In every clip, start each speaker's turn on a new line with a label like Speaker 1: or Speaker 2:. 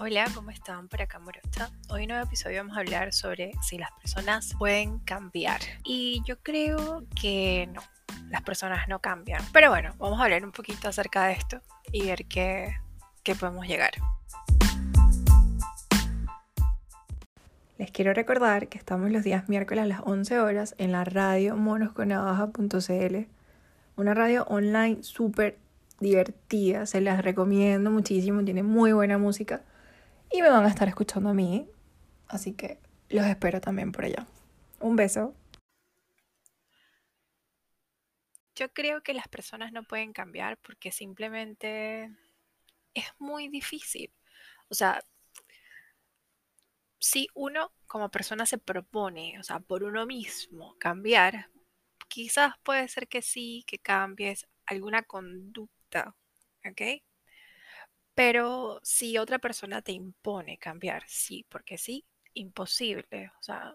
Speaker 1: Hola, ¿cómo están? Por acá Morocha. Hoy en un nuevo episodio vamos a hablar sobre si las personas pueden cambiar. Y yo creo que no, las personas no cambian. Pero bueno, vamos a hablar un poquito acerca de esto y ver qué, qué podemos llegar. Les quiero recordar que estamos los días miércoles a las 11 horas en la radio monosconavaja.cl, una radio online súper divertida, se las recomiendo muchísimo, tiene muy buena música y me van a estar escuchando a mí, así que los espero también por allá. Un beso. Yo creo que las personas no pueden cambiar porque simplemente es muy difícil. O sea, si uno como persona se propone, o sea, por uno mismo cambiar, quizás puede ser que sí, que cambies alguna conducta, ¿ok? Pero si otra persona te impone cambiar, sí, porque sí, imposible. O sea,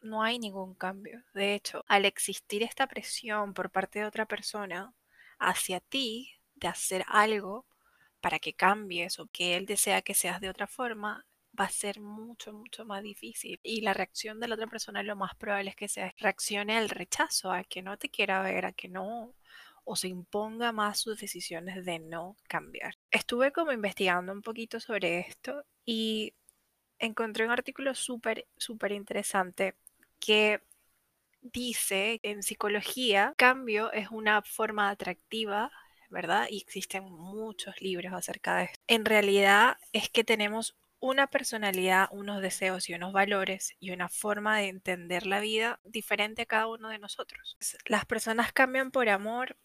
Speaker 1: no hay ningún cambio. De hecho, al existir esta presión por parte de otra persona hacia ti de hacer algo para que cambies o que él desea que seas de otra forma, va a ser mucho, mucho más difícil. Y la reacción de la otra persona lo más probable es que sea reaccione al rechazo, a que no te quiera ver, a que no o se imponga más sus decisiones de no cambiar. Estuve como investigando un poquito sobre esto y encontré un artículo súper, súper interesante que dice en psicología cambio es una forma atractiva, ¿verdad? Y existen muchos libros acerca de esto. En realidad es que tenemos una personalidad, unos deseos y unos valores y una forma de entender la vida diferente a cada uno de nosotros. Las personas cambian por amor,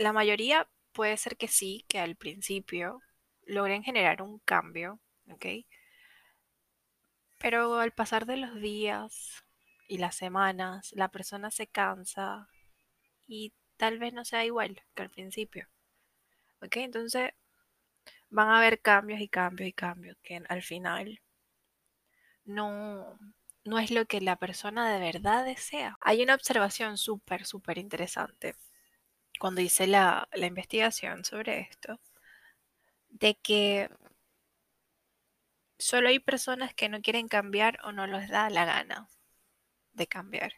Speaker 1: la mayoría puede ser que sí, que al principio logren generar un cambio, ¿ok? Pero al pasar de los días y las semanas, la persona se cansa y tal vez no sea igual que al principio. ¿Ok? Entonces van a haber cambios y cambios y cambios que al final no, no es lo que la persona de verdad desea. Hay una observación súper, súper interesante cuando hice la, investigación sobre esto, de que solo hay personas que no quieren cambiar o no les da la gana de cambiar.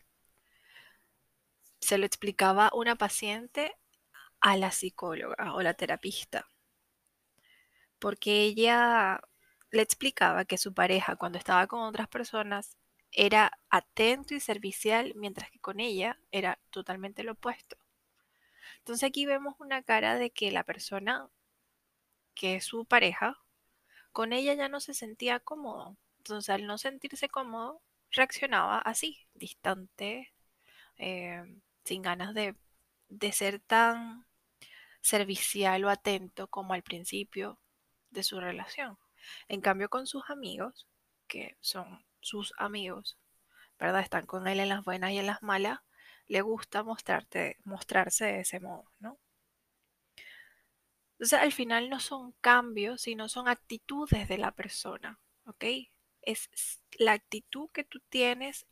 Speaker 1: Se lo explicaba una paciente a la psicóloga o la terapista, porque ella le explicaba que su pareja cuando estaba con otras personas era atento y servicial, mientras que con ella era totalmente lo opuesto. Entonces aquí vemos una cara de que la persona que es su pareja, con ella ya no se sentía cómodo. Entonces al no sentirse cómodo, reaccionaba así, distante, eh, sin ganas de, de ser tan servicial o atento como al principio de su relación. En cambio con sus amigos, que son sus amigos, ¿verdad? Están con él en las buenas y en las malas, le gusta mostrarte, mostrarse de ese modo, ¿no? Entonces, al final no son cambios, sino son actitudes de la persona, ¿ok? Es la actitud que tú tienes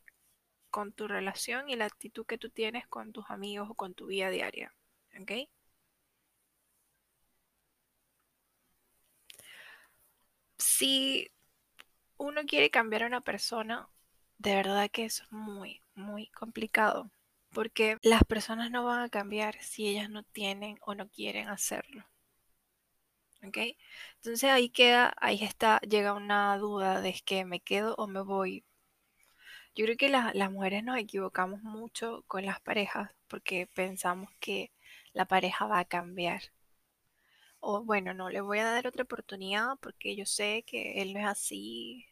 Speaker 1: con tu relación y la actitud que tú tienes con tus amigos o con tu vida diaria, ¿ok? Si uno quiere cambiar a una persona, de verdad que es muy, muy complicado porque las personas no van a cambiar si ellas no tienen o no quieren hacerlo. ¿Ok? Entonces ahí queda, ahí está, llega una duda de que me quedo o me voy. Yo creo que las mujeres nos equivocamos mucho con las parejas porque pensamos que la pareja va a cambiar. O bueno, no, le voy a dar otra oportunidad porque yo sé que él no es así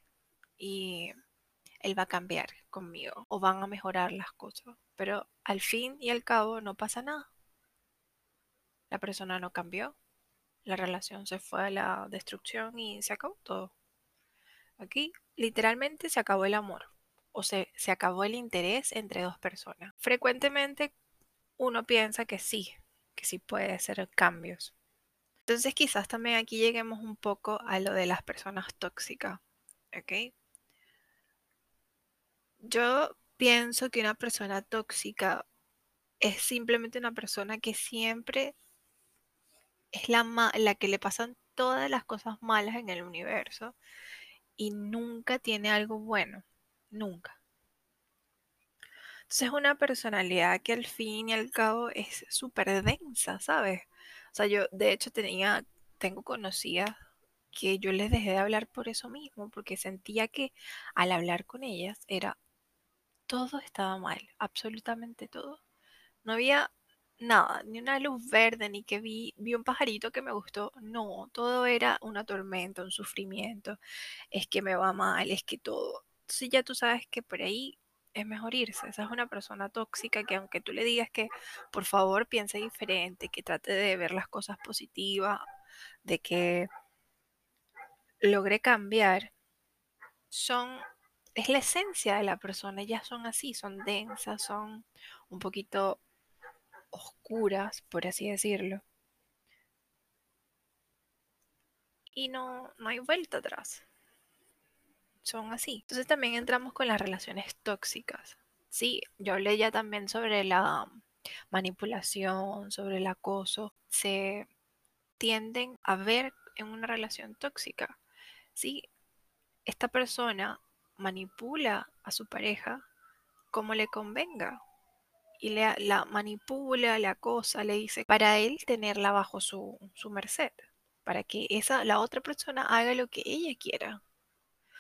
Speaker 1: y él va a cambiar conmigo o van a mejorar las cosas. Pero al fin y al cabo no pasa nada. La persona no cambió, la relación se fue a la destrucción y se acabó todo. Aquí literalmente se acabó el amor o se, se acabó el interés entre dos personas. Frecuentemente uno piensa que sí, que sí puede ser cambios. Entonces quizás también aquí lleguemos un poco a lo de las personas tóxicas. ¿Ok? Yo pienso que una persona tóxica es simplemente una persona que siempre es la, la que le pasan todas las cosas malas en el universo y nunca tiene algo bueno, nunca. Entonces es una personalidad que al fin y al cabo es súper densa, ¿sabes? O sea, yo de hecho tenía, tengo conocidas que yo les dejé de hablar por eso mismo, porque sentía que al hablar con ellas era todo estaba mal, absolutamente todo. No había nada, ni una luz verde, ni que vi, vi un pajarito que me gustó. No, todo era una tormenta, un sufrimiento. Es que me va mal, es que todo. Entonces ya tú sabes que por ahí es mejor irse. Esa es una persona tóxica que aunque tú le digas que por favor piense diferente, que trate de ver las cosas positivas, de que logre cambiar, son es la esencia de la persona, ellas son así, son densas, son un poquito oscuras, por así decirlo. Y no, no hay vuelta atrás. Son así. Entonces también entramos con las relaciones tóxicas. Sí, yo hablé ya también sobre la manipulación, sobre el acoso. Se tienden a ver en una relación tóxica. Sí, esta persona manipula a su pareja como le convenga y la manipula, la acosa, le dice para él tenerla bajo su, su merced, para que esa, la otra persona haga lo que ella quiera.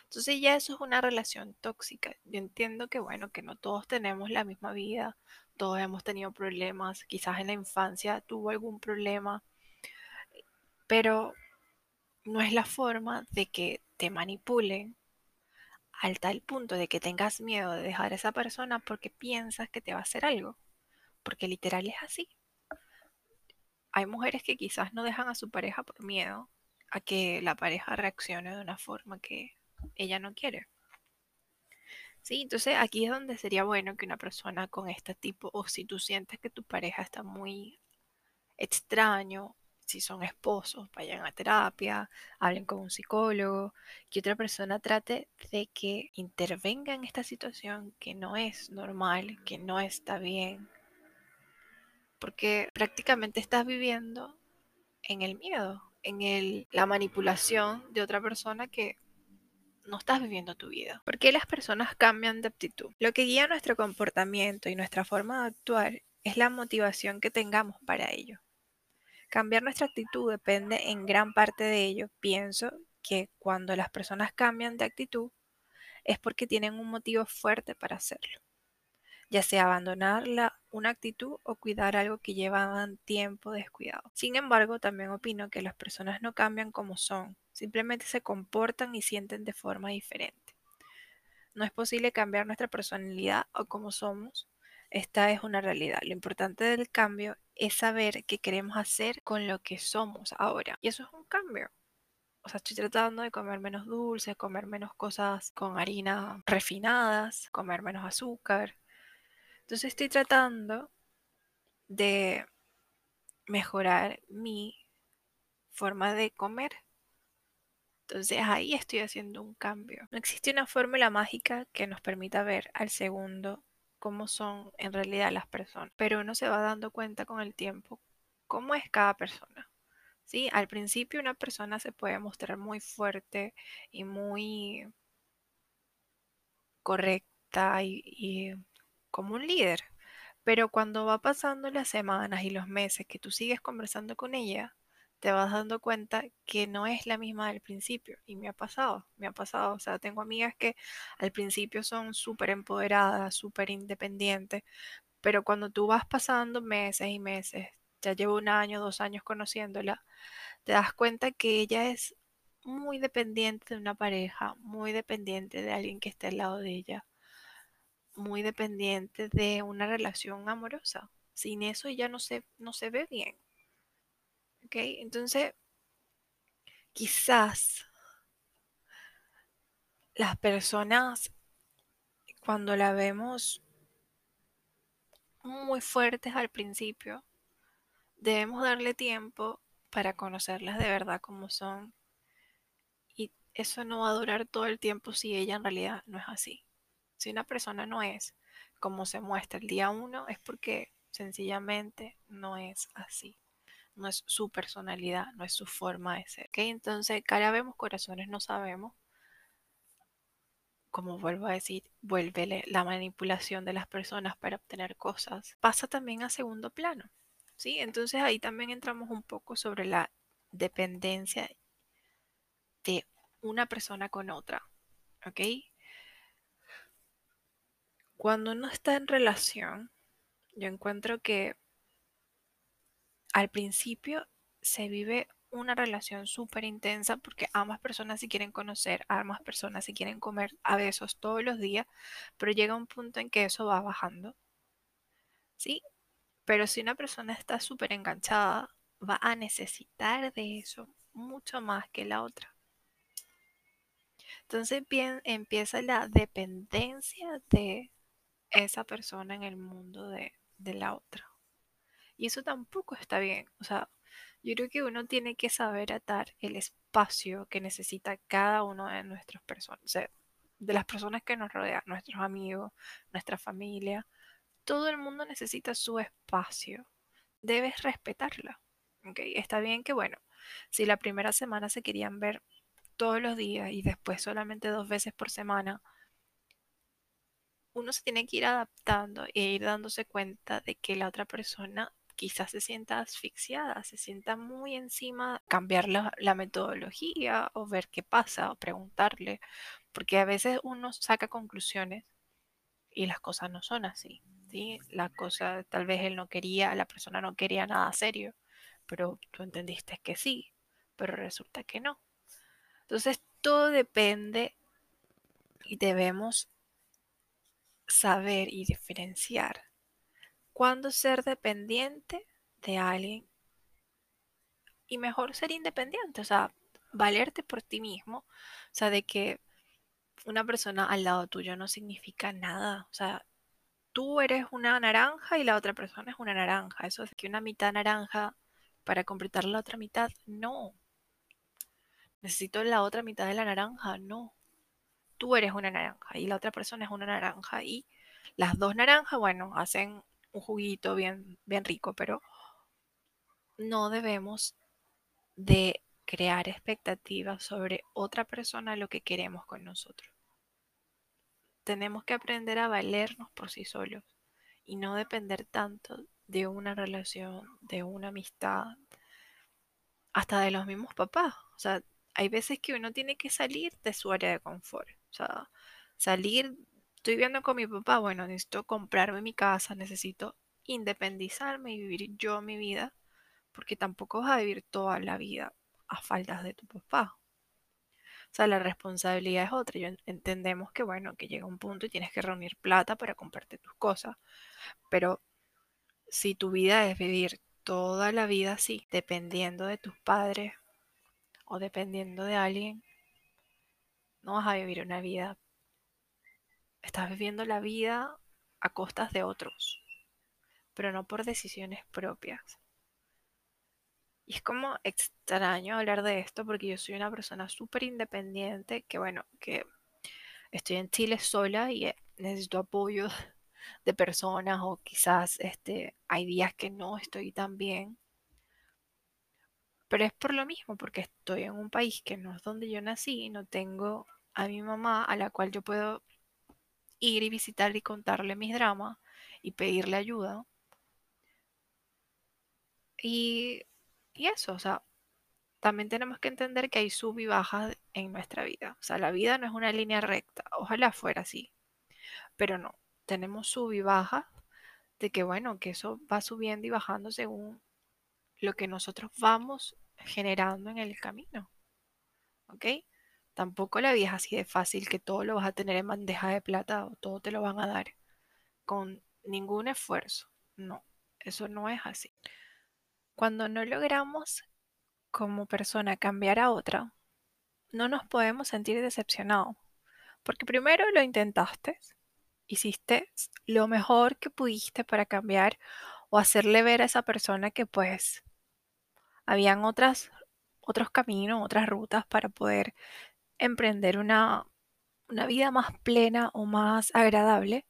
Speaker 1: Entonces ya eso es una relación tóxica. Yo entiendo que bueno, que no todos tenemos la misma vida, todos hemos tenido problemas, quizás en la infancia tuvo algún problema, pero no es la forma de que te manipulen al tal punto de que tengas miedo de dejar a esa persona porque piensas que te va a hacer algo. Porque literal es así. Hay mujeres que quizás no dejan a su pareja por miedo a que la pareja reaccione de una forma que ella no quiere. Sí, entonces aquí es donde sería bueno que una persona con este tipo, o si tú sientes que tu pareja está muy extraño si son esposos, vayan a terapia, hablen con un psicólogo, que otra persona trate de que intervenga en esta situación que no es normal, que no está bien, porque prácticamente estás viviendo en el miedo, en el, la manipulación de otra persona que no estás viviendo tu vida. ¿Por qué las personas cambian de actitud? Lo que guía nuestro comportamiento y nuestra forma de actuar es la motivación que tengamos para ello. Cambiar nuestra actitud depende en gran parte de ello. Pienso que cuando las personas cambian de actitud es porque tienen un motivo fuerte para hacerlo, ya sea abandonar una actitud o cuidar algo que llevaban tiempo descuidado. Sin embargo, también opino que las personas no cambian como son, simplemente se comportan y sienten de forma diferente. No es posible cambiar nuestra personalidad o como somos, esta es una realidad. Lo importante del cambio es saber qué queremos hacer con lo que somos ahora. Y eso es un cambio. O sea, estoy tratando de comer menos dulces, comer menos cosas con harina refinadas, comer menos azúcar. Entonces estoy tratando de mejorar mi forma de comer. Entonces ahí estoy haciendo un cambio. No existe una fórmula mágica que nos permita ver al segundo cómo son en realidad las personas, pero uno se va dando cuenta con el tiempo cómo es cada persona. ¿sí? Al principio una persona se puede mostrar muy fuerte y muy correcta y, y como un líder, pero cuando va pasando las semanas y los meses que tú sigues conversando con ella, te vas dando cuenta que no es la misma del principio. Y me ha pasado, me ha pasado. O sea, tengo amigas que al principio son súper empoderadas, súper independientes, pero cuando tú vas pasando meses y meses, ya llevo un año, dos años conociéndola, te das cuenta que ella es muy dependiente de una pareja, muy dependiente de alguien que esté al lado de ella, muy dependiente de una relación amorosa. Sin eso ella no se, no se ve bien. ¿Ok? Entonces, quizás las personas, cuando la vemos muy fuertes al principio, debemos darle tiempo para conocerlas de verdad como son. Y eso no va a durar todo el tiempo si ella en realidad no es así. Si una persona no es como se muestra el día uno, es porque sencillamente no es así no es su personalidad, no es su forma de ser. ¿okay? Entonces, cara vemos, corazones no sabemos. Como vuelvo a decir, vuelve la manipulación de las personas para obtener cosas. Pasa también a segundo plano. ¿sí? Entonces ahí también entramos un poco sobre la dependencia de una persona con otra. ¿Ok? Cuando uno está en relación, yo encuentro que al principio se vive una relación súper intensa porque ambas personas se quieren conocer, ambas personas se quieren comer a besos todos los días, pero llega un punto en que eso va bajando. ¿Sí? Pero si una persona está súper enganchada, va a necesitar de eso mucho más que la otra. Entonces empieza la dependencia de esa persona en el mundo de, de la otra. Y eso tampoco está bien. O sea, yo creo que uno tiene que saber atar el espacio que necesita cada uno de nuestras personas, de las personas que nos rodean, nuestros amigos, nuestra familia. Todo el mundo necesita su espacio. Debes respetarla. Está bien que, bueno, si la primera semana se querían ver todos los días y después solamente dos veces por semana, uno se tiene que ir adaptando e ir dándose cuenta de que la otra persona quizás se sienta asfixiada, se sienta muy encima, cambiar la, metodología o ver qué pasa o preguntarle, porque a veces uno saca conclusiones y las cosas no son así. ¿sí? La cosa, tal vez él no quería, la persona no quería nada serio, pero tú entendiste que sí, pero resulta que no. Entonces todo depende y debemos saber y diferenciar cuándo ser dependiente de alguien y mejor ser independiente, o sea, valerte por ti mismo, o sea, de que una persona al lado tuyo no significa nada, o sea, tú eres una naranja y la otra persona es una naranja, eso es que una mitad naranja para completar la otra mitad, no. Necesito la otra mitad de la naranja, no. Tú eres una naranja y la otra persona es una naranja y las dos naranjas, bueno, hacen un juguito bien, bien rico, pero no debemos de crear expectativas sobre otra persona lo que queremos con nosotros. Tenemos que aprender a valernos por sí solos y no depender tanto de una relación, de una amistad, hasta de los mismos papás. O sea, hay veces que uno tiene que salir de su área de confort. O sea, salir estoy viviendo con mi papá, bueno, necesito comprarme mi casa, necesito independizarme y vivir yo mi vida, porque tampoco vas a vivir toda la vida a faltas de tu papá. O sea, la responsabilidad es otra. Yo entendemos que, bueno, que llega un punto y tienes que reunir plata para comprarte tus cosas. Pero si tu vida es vivir toda la vida así, dependiendo de tus padres o dependiendo de alguien, no vas a vivir una vida Estás viviendo la vida a costas de otros, pero no por decisiones propias. Y es como extraño hablar de esto porque yo soy una persona súper independiente, que bueno, que estoy en Chile sola y eh, necesito apoyo de personas o quizás este, hay días que no estoy tan bien. Pero es por lo mismo, porque estoy en un país que no es donde yo nací, no tengo a mi mamá a la cual yo puedo ir y visitar y contarle mis dramas y pedirle ayuda. Y, y eso, o sea, también tenemos que entender que hay sub y bajas en nuestra vida. O sea, la vida no es una línea recta. Ojalá fuera así. Pero no, tenemos sub y bajas de que, bueno, que eso va subiendo y bajando según lo que nosotros vamos generando en el camino. ¿Ok? Tampoco la vida es así de fácil que todo lo vas a tener en bandeja de plata o todo te lo van a dar con ningún esfuerzo. No, eso no es así. Cuando no logramos como persona cambiar a otra, no nos podemos sentir decepcionados. Porque primero lo intentaste, hiciste lo mejor que pudiste para cambiar o hacerle ver a esa persona que pues habían otras otros caminos, otras rutas para poder emprender una, vida más plena o más agradable,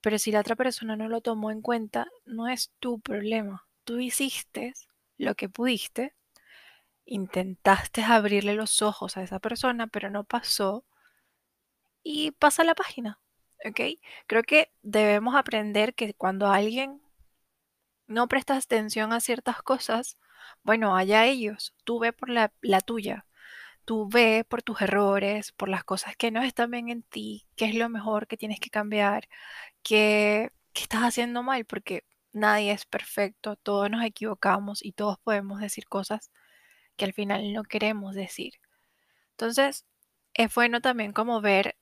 Speaker 1: pero si la otra persona no lo tomó en cuenta, no es tu problema. Tú hiciste lo que pudiste, intentaste abrirle los ojos a esa persona, pero no pasó y pasa la página, ¿ok? Creo que debemos aprender que cuando alguien no prestas atención a ciertas cosas, bueno, allá ellos, tú ve por la, la tuya, tú ve por tus errores, por las cosas que no están bien en ti, qué es lo mejor que tienes que cambiar, qué, qué estás haciendo mal, porque nadie es perfecto, todos nos equivocamos y todos podemos decir cosas que al final no queremos decir. Entonces, es bueno también como ver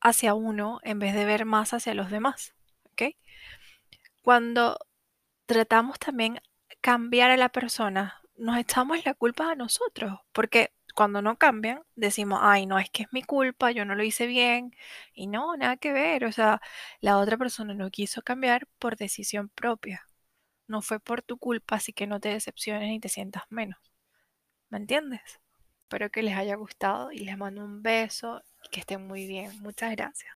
Speaker 1: hacia uno en vez de ver más hacia los demás, ¿ok? Cuando tratamos también cambiar a la persona, nos echamos la culpa a nosotros, porque cuando no cambian, decimos, ay, no, es que es mi culpa, yo no lo hice bien, y no, nada que ver, o sea, la otra persona no quiso cambiar por decisión propia, no fue por tu culpa, así que no te decepciones ni te sientas menos, ¿me entiendes? Espero que les haya gustado y les mando un beso y que estén muy bien. Muchas gracias.